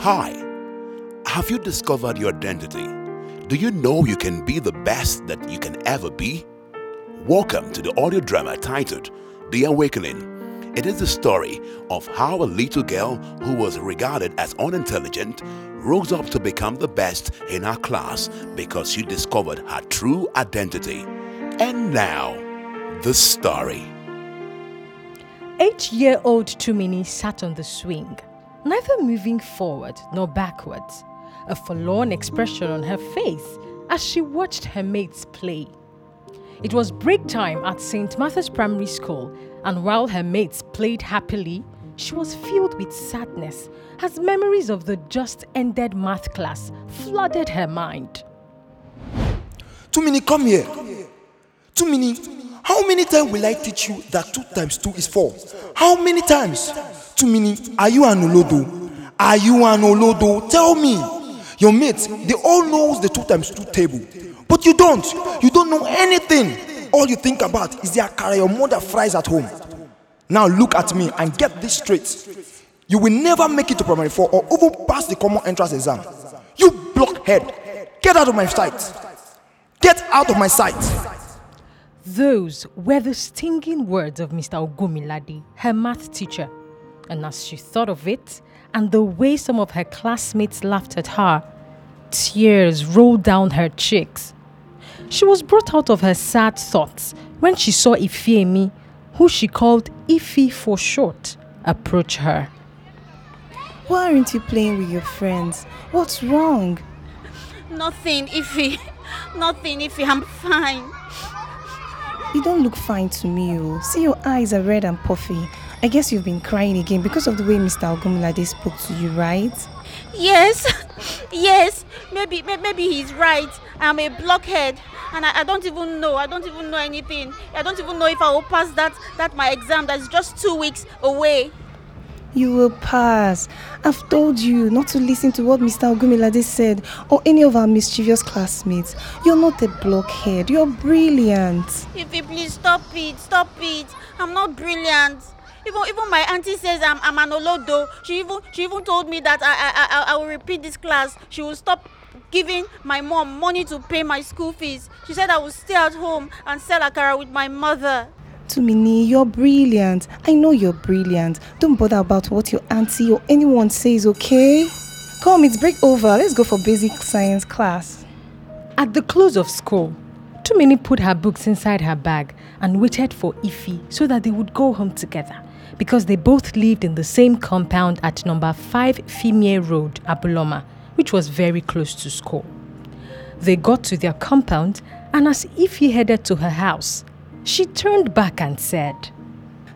Hi, have you discovered your identity? Do you know you can be the best that you can ever be? Welcome to the audio drama titled The Awakening. It is the story of how a little girl who was regarded as unintelligent rose up to become the best in her class because she discovered her true identity. And now, the story. Eight year old Tumini sat on the swing, neither moving forward nor backwards, a forlorn expression on her face as she watched her mates play. It was break time at St. Martha's Primary School, and while her mates played happily, she was filled with sadness as memories of the just ended math class flooded her mind. Tumini, come here. Tumini, how many times will I teach you that 2 times 2 is 4? How many times? Tumini, are you an Olodo? Are you an Olodo? Tell me. Your mates, they all know the 2 times 2 table. But you don't. You don't know anything. All you think about is the akara your mother fries at home. Now look at me and get this straight. You will never make it to primary 4 or even pass the common entrance exam. You blockhead. Get out of my sight. Get out of my sight. Those were the stinging words of Mr. Ogumilade, her math teacher. And as she thought of it, and the way some of her classmates laughed at her, tears rolled down her cheeks. She was brought out of her sad thoughts when she saw Ifemi, who she called Ify for short, approach her. Why aren't you playing with your friends? What's wrong? Nothing, Ify. Nothing, Ify. I'm fine. You don't look fine to me, oh. See, your eyes are red and puffy. I guess you've been crying again because of the way Mr. Ogumilade spoke to you, right? Yes, yes. Maybe, maybe he's right. I'm a blockhead, and I, I don't even know. I don't even know anything. I don't even know if I will pass that that my exam. That's just two weeks away. You will pass. I've told you not to listen to what Mr. Ogumilade said or any of our mischievous classmates. You're not a blockhead. You're brilliant. Ify, please stop it. Stop it. I'm not brilliant. Even even my auntie says I'm I'm an olodo. She even she even told me that I I I, I will repeat this class. She will stop giving my mom money to pay my school fees. She said I will stay at home and sell akara with my mother. Tumini, you're brilliant. I know you're brilliant. Don't bother about what your auntie or anyone says, okay? Come, it's break over. Let's go for basic science class. At the close of school, Tumini put her books inside her bag and waited for Ify so that they would go home together because they both lived in the same compound at number 5 Fimie Road, Abuloma, which was very close to school. They got to their compound, and as Ify headed to her house, she turned back and said,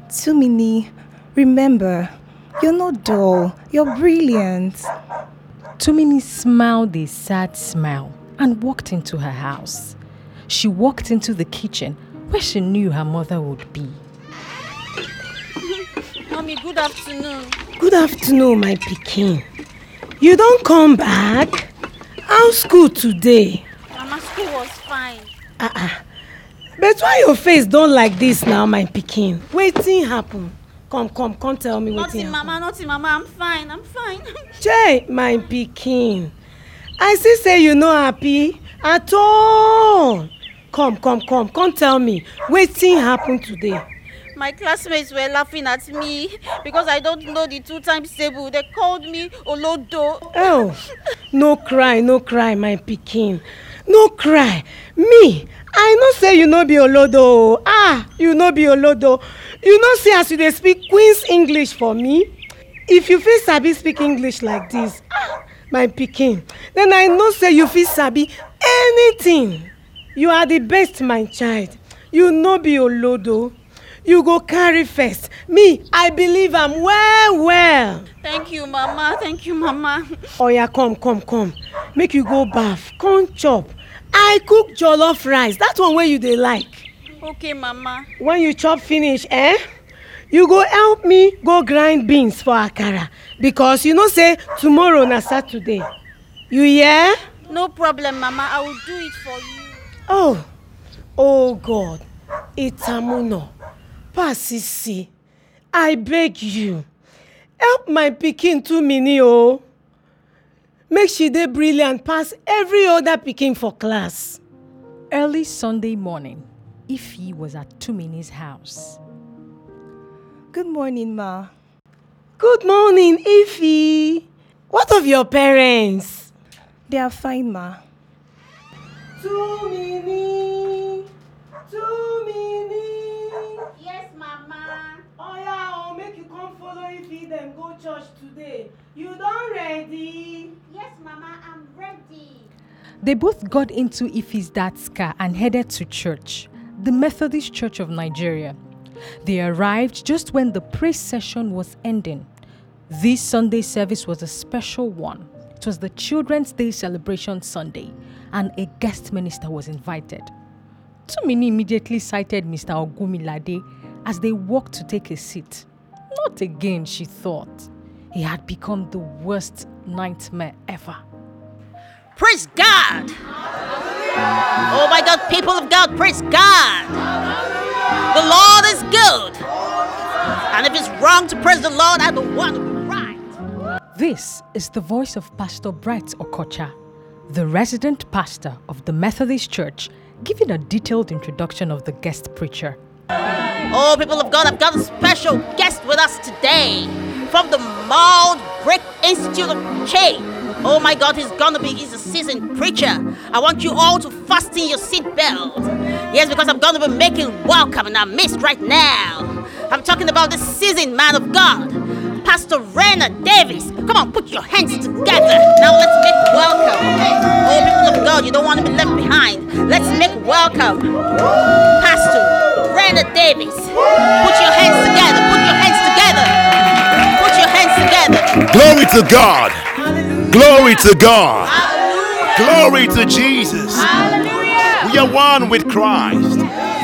Tumini, remember, you're not dull. You're brilliant. Tumini smiled a sad smile and walked into her house. She walked into the kitchen where she knew her mother would be. Mommy, good afternoon. Good afternoon, my pikin. You don't come back? How school today? Mama, school was fine. Uh-uh. But why your face don like this now, my pikin? Wetin happen? Come, come, come tell me wetin Nothing, happen. Mama, nothing, Mama. I'm fine. I'm fine. Jay, my pikin. I see say you no happy at all. Come, come, come, come tell me wetin happen today. My classmates were laughing at me because I don't know the two times table. They called me Olodo. Oh, no cry, no cry, my pikin. No cry. Me, I know say you no be olodo. o. Ah, you no be olodo. You know see as you dey speak queen's english for me. If you fit sabi speak english like this, ah, my pikin, then I know say you fit sabi anything. You are the best, my child. You no be olodo. You go carry first. Me, I believe am well well. Thank you, Mama. Thank you, Mama. oya come come come make you go baff come chop i cook jollof rice that one wey you dey like Okay, Mama. when you chop finish eh you go help me go grind beans for akara because you know say tomorrow na saturday you hear. No problem, Mama. I will do it for you. oh oh god itamuno pasisi i beg you help my pikin too mini o make she dey brilliant pass every other pikin for class. Early Sunday morning, Ify was at Tumini's house. Good morning, Ma. Good morning, Ify. What of your parents? They are fine, Ma. Tumini, Tumini. Yes, Mama. Oya o, make you come follow Ify dem go church today. You don ready? Yes, Mama, I'm ready. They both got into Ify's dad's car and headed to church, the Methodist Church of Nigeria. They arrived just when the praise session was ending. This Sunday service was a special one. It was the Children's Day celebration Sunday, and a guest minister was invited. Tumini immediately sighted Mr. Ogumilade as they walked to take a seat. Not again, she thought. He had become the worst nightmare ever. Praise God. Oh my God, people of God, praise God. The Lord is good. And if it's wrong to praise the Lord, I don't want to be right. This is the voice of Pastor Bright Okocha, the resident pastor of the Methodist Church, giving a detailed introduction of the guest preacher. Oh, people of God, I've got a special guest with us today from the Mold Brick Institute of Change. Oh my God, he's gonna be, he's a seasoned preacher. I want you all to fasten your seatbelt. Yes, because I'm gonna be making welcome in our midst right now. I'm talking about this seasoned man of God, Pastor Rena Davis. Come on, put your hands together. Now let's make welcome. Oh, people of God, you don't want to be left behind. Let's make welcome. Pastor Rena Davis. Put your hands together. Put your hands together. Put your hands together. Glory to God. Hallelujah. Glory to God. Hallelujah. Glory to Jesus. Hallelujah. We are one with Christ.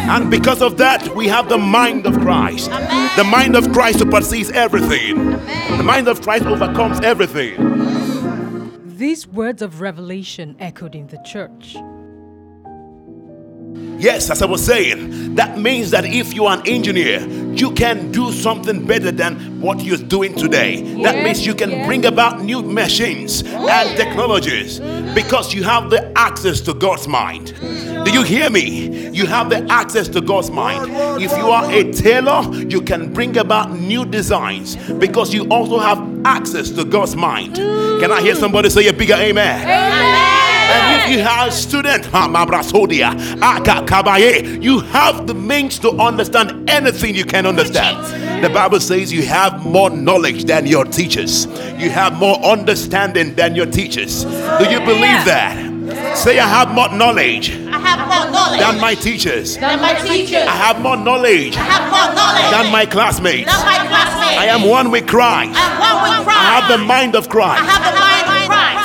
And because of that, we have the mind of Christ. The mind of Christ supersedes everything. The mind of Christ overcomes everything. These words of revelation echoed in the church. Yes, as I was saying, that means that if you are an engineer, you can do something better than what you're doing today. that means you can bring about new machines and technologies because you have the access to God's mind. Do you hear me? You have the access to God's mind. If you are a tailor, you can bring about new designs because you also have access to God's mind. Can I hear somebody say a bigger amen? And if you are a student, you have the means to understand anything you can understand. The Bible says you have more knowledge than your teachers. You have more understanding than your teachers. Do you believe that? Say, I have more knowledge I have more knowledge than my teachers. than my teachers. I have more knowledge I have more knowledge than my classmates. than my classmates. I am one with Christ. I'm one with Christ. I have the mind of Christ. I have the mind of Christ.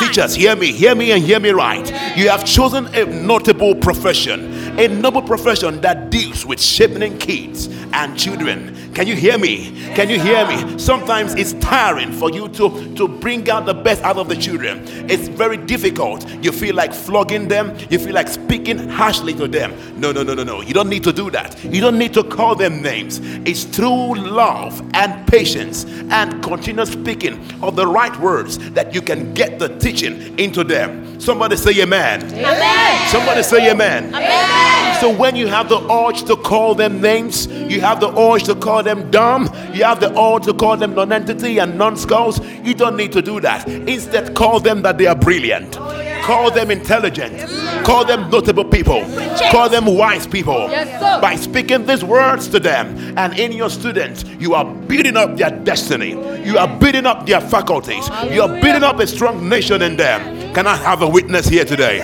Teachers, hear me, hear me, and hear me right. You have chosen a notable profession, a noble profession that deals with shaping kids and children. Can you hear me? Can you hear me? Sometimes it's tiring for you to, to bring out the best out of the children. It's very difficult. You feel like flogging them, you feel like speaking harshly to them. No, no, no, no, no. You don't need to do that. You don't need to call them names. It's through love and patience and continuous speaking of the right words that you can get the teaching into them. Somebody say amen. Amen. Somebody say amen. Amen. So when you have the urge to call them names, you have the urge to call them dumb, you have the urge to call them non-entity and non-skulls, you don't need to do that. Instead, call them that they are brilliant. Call them intelligent. Call them notable people. Call them wise people. By speaking these words to them, and in your students, you are building up their destiny. You are building up their faculties. You are building up a strong nation in them. Can I have a witness here today?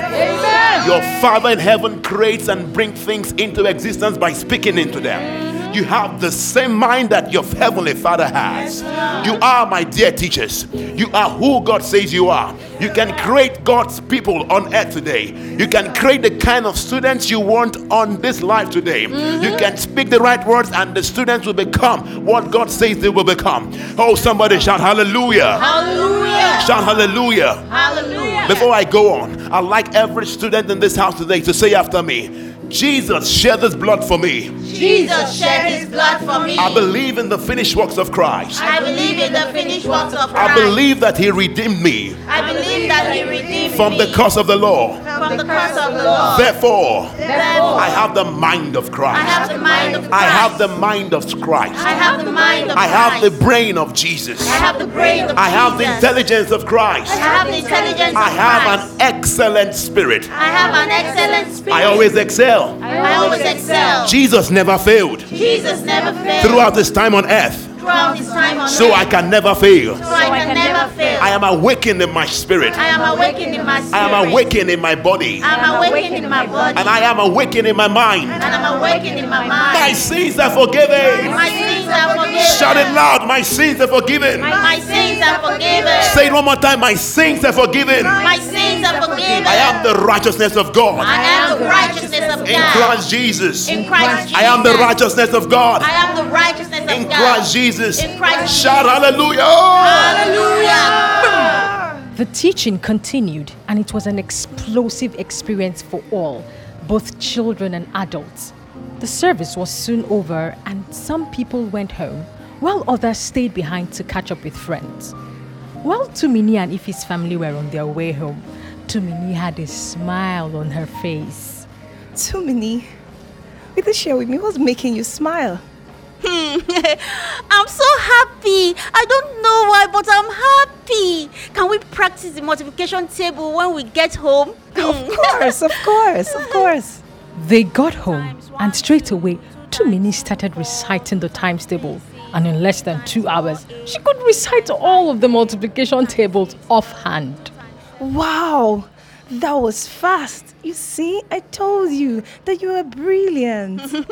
Your Father in heaven creates and brings things into existence by speaking into them. You have the same mind that your heavenly Father has. You are, my dear teachers, you are who God says you are. You can create God's people on earth today. You can create the kind of students you want on this life today. You can speak the right words, and the students will become what God says they will become. Oh, somebody shout hallelujah! Hallelujah. Shout hallelujah! Hallelujah. Before I go on, I'd like every student in this house today to say after me Jesus shed his blood for me. Jesus shed his blood for me. I believe in the finished works of Christ. I believe in the finished works of Christ. I believe that he redeemed me I believe that he redeemed from me From the curse of the law. From the curse of the law. Therefore, Therefore, I have the mind of Christ. I Christ. have the mind of Christ. I have the mind of Christ. I have the mind of I have the brain of Jesus. I have the brain of I have the intelligence of Christ. I have the intelligence I have an excellent spirit. I have an excellent spirit. I always excel. I always excel. Jesus never failed Jesus never failed throughout his time on earth, throughout his time on so earth. I can never fail. so I can never fail. I am awakened in my spirit. I am awakened in my spirit. I am awakened in my body. I am awakened in my body. And I am awakened in my mind. and I'm awakened in my mind. My sins are forgiven. My sins are forgiven. Shout it loud. My sins are forgiven. My sins are forgiven. Say it one more time. My sins are forgiven. My sins are forgiven. I am the righteousness of God I am the righteousness of in Christ Jesus. In Christ Jesus. I am the righteousness of God I am the righteousness of in God. Christ Jesus. In Christ Shout Jesus. hallelujah. Hallelujah. The teaching continued, and it was an explosive experience for all, both children and adults. The service was soon over, and some people went home, while others stayed behind to catch up with friends. While Tumini and Ify's family were on their way home, Tumini had a smile on her face. Tumini. Will you share with me what's making you smile? Hmm, I'm so happy. I don't know why, but I'm happy. Can we practice the multiplication table when we get home? Of hmm. course, of course, of course. They got home, and straight away, Tumini started reciting the times table. And in less than two hours, she could recite all of the multiplication tables offhand. Wow, that was fast. You see, I told you that you are brilliant.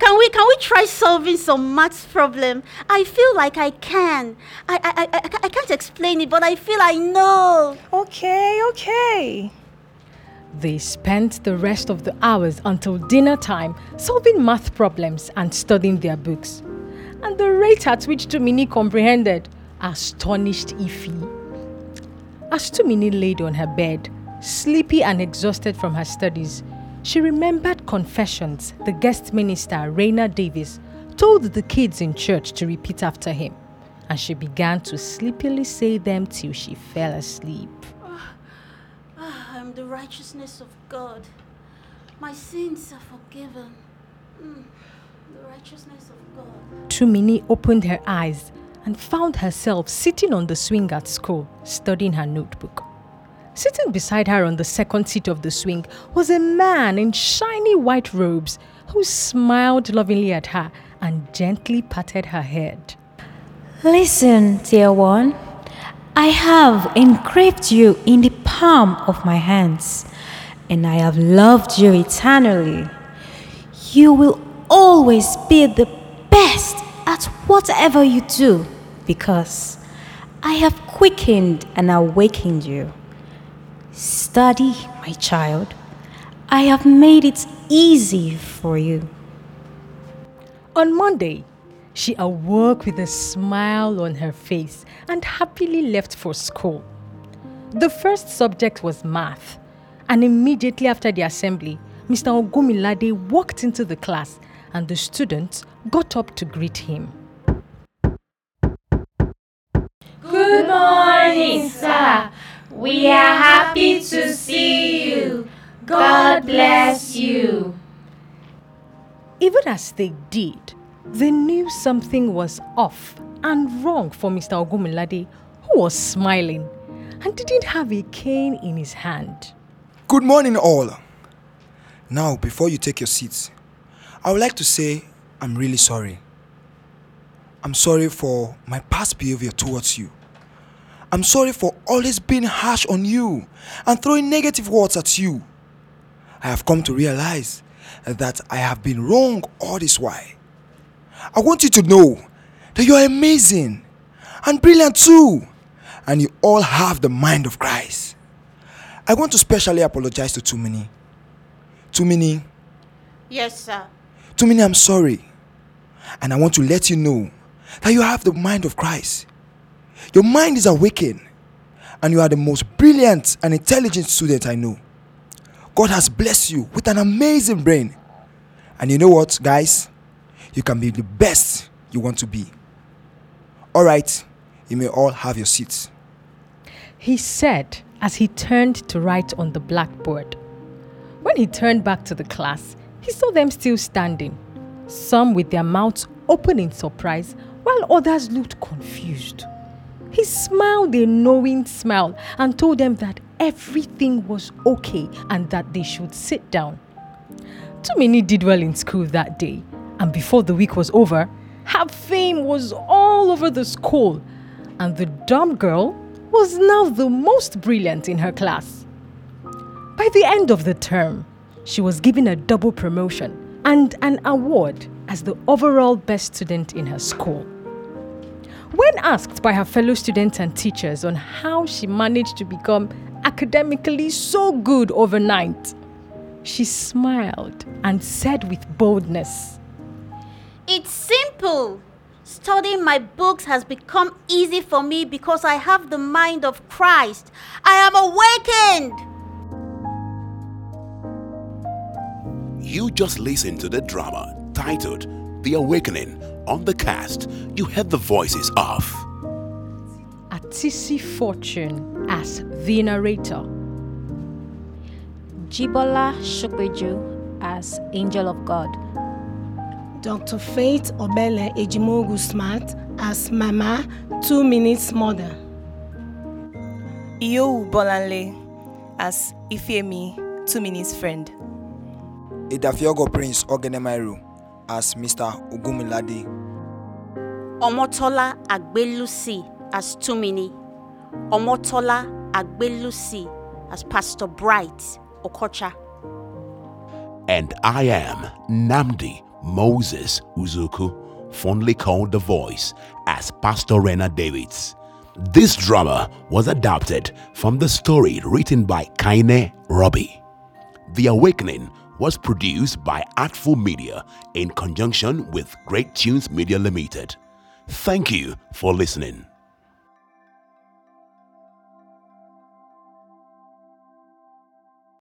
Can we can we try solving some maths problem? I feel like I can. I I, I, I I can't explain it, but I feel I know. okay, okay. They spent the rest of the hours until dinner time solving math problems and studying their books. And the rate at which Tumini comprehended astonished Ify. As Tumini laid on her bed, sleepy and exhausted from her studies, she remembered confessions the guest minister, Rena Davis, told the kids in church to repeat after him. And she began to sleepily say them till she fell asleep. I'm the righteousness of God. My sins are forgiven. Mm, the righteousness of God. Tumini opened her eyes and found herself sitting on the swing at school, studying her notebook. Sitting beside her on the second seat of the swing was a man in shiny white robes who smiled lovingly at her and gently patted her head. Listen, dear one, I have engraved you in the palm of my hands, and I have loved you eternally. You will always be the best at whatever you do because I have quickened and awakened you. Study, my child. I have made it easy for you. On Monday, she awoke with a smile on her face and happily left for school. The first subject was math, and immediately after the assembly, Mr. Ogumilade walked into the class and the students got up to greet him. Good morning, sir. We are happy to see you. God bless you. Even as they did, they knew something was off and wrong for Mr. Ogumilade, who was smiling and didn't have a cane in his hand. Good morning, all. Now, before you take your seats, I would like to say I'm really sorry. I'm sorry for my past behavior towards you. I'm sorry for always being harsh on you and throwing negative words at you. I have come to realize that I have been wrong all this while. I want you to know that you are amazing and brilliant too, and you all have the mind of Christ. I want to specially apologize to Tumini. Tumini, Yes, sir. Tumini, I'm sorry. And I want to let you know that you have the mind of Christ. Your mind is awakened, and you are the most brilliant and intelligent student I know. God has blessed you with an amazing brain. And you know what, guys? You can be the best you want to be. All right, you may all have your seats. He said as he turned to write on the blackboard. When he turned back to the class, he saw them still standing, some with their mouths open in surprise, while others looked confused. He smiled a knowing smile and told them that everything was okay and that they should sit down. Tumini did well in school that day, and before the week was over, her fame was all over the school, and the dumb girl was now the most brilliant in her class. By the end of the term, she was given a double promotion and an award as the overall best student in her school. When asked by her fellow students and teachers on how she managed to become academically so good overnight, she smiled and said with boldness, It's simple. Studying my books has become easy for me because I have the mind of Christ. I am awakened. You just listened to the drama titled The Awakening on the cast. You heard the voices of Atisi Fortune as the narrator, Jibola Shokweju as Angel of God. Dr. Faith Obele Ejimogu Smart as Mama, Tumini's mother. Iyo Bolanle as Ifemi, Tumini's friend. Idafiogo Prince Ogenemairu as Mr. Ogumilade. Omotola Agbelusi as Tumini. Omotola Agbelusi as Pastor Bright Okocha. And I am Namdi Moses Uzuku, fondly called The Voice, as Pastor Rena Davids. This drama was adapted from the story written by Kaine Robbie. The Awakening was produced by Artful Media in conjunction with Great Tunes Media Limited. Thank you for listening.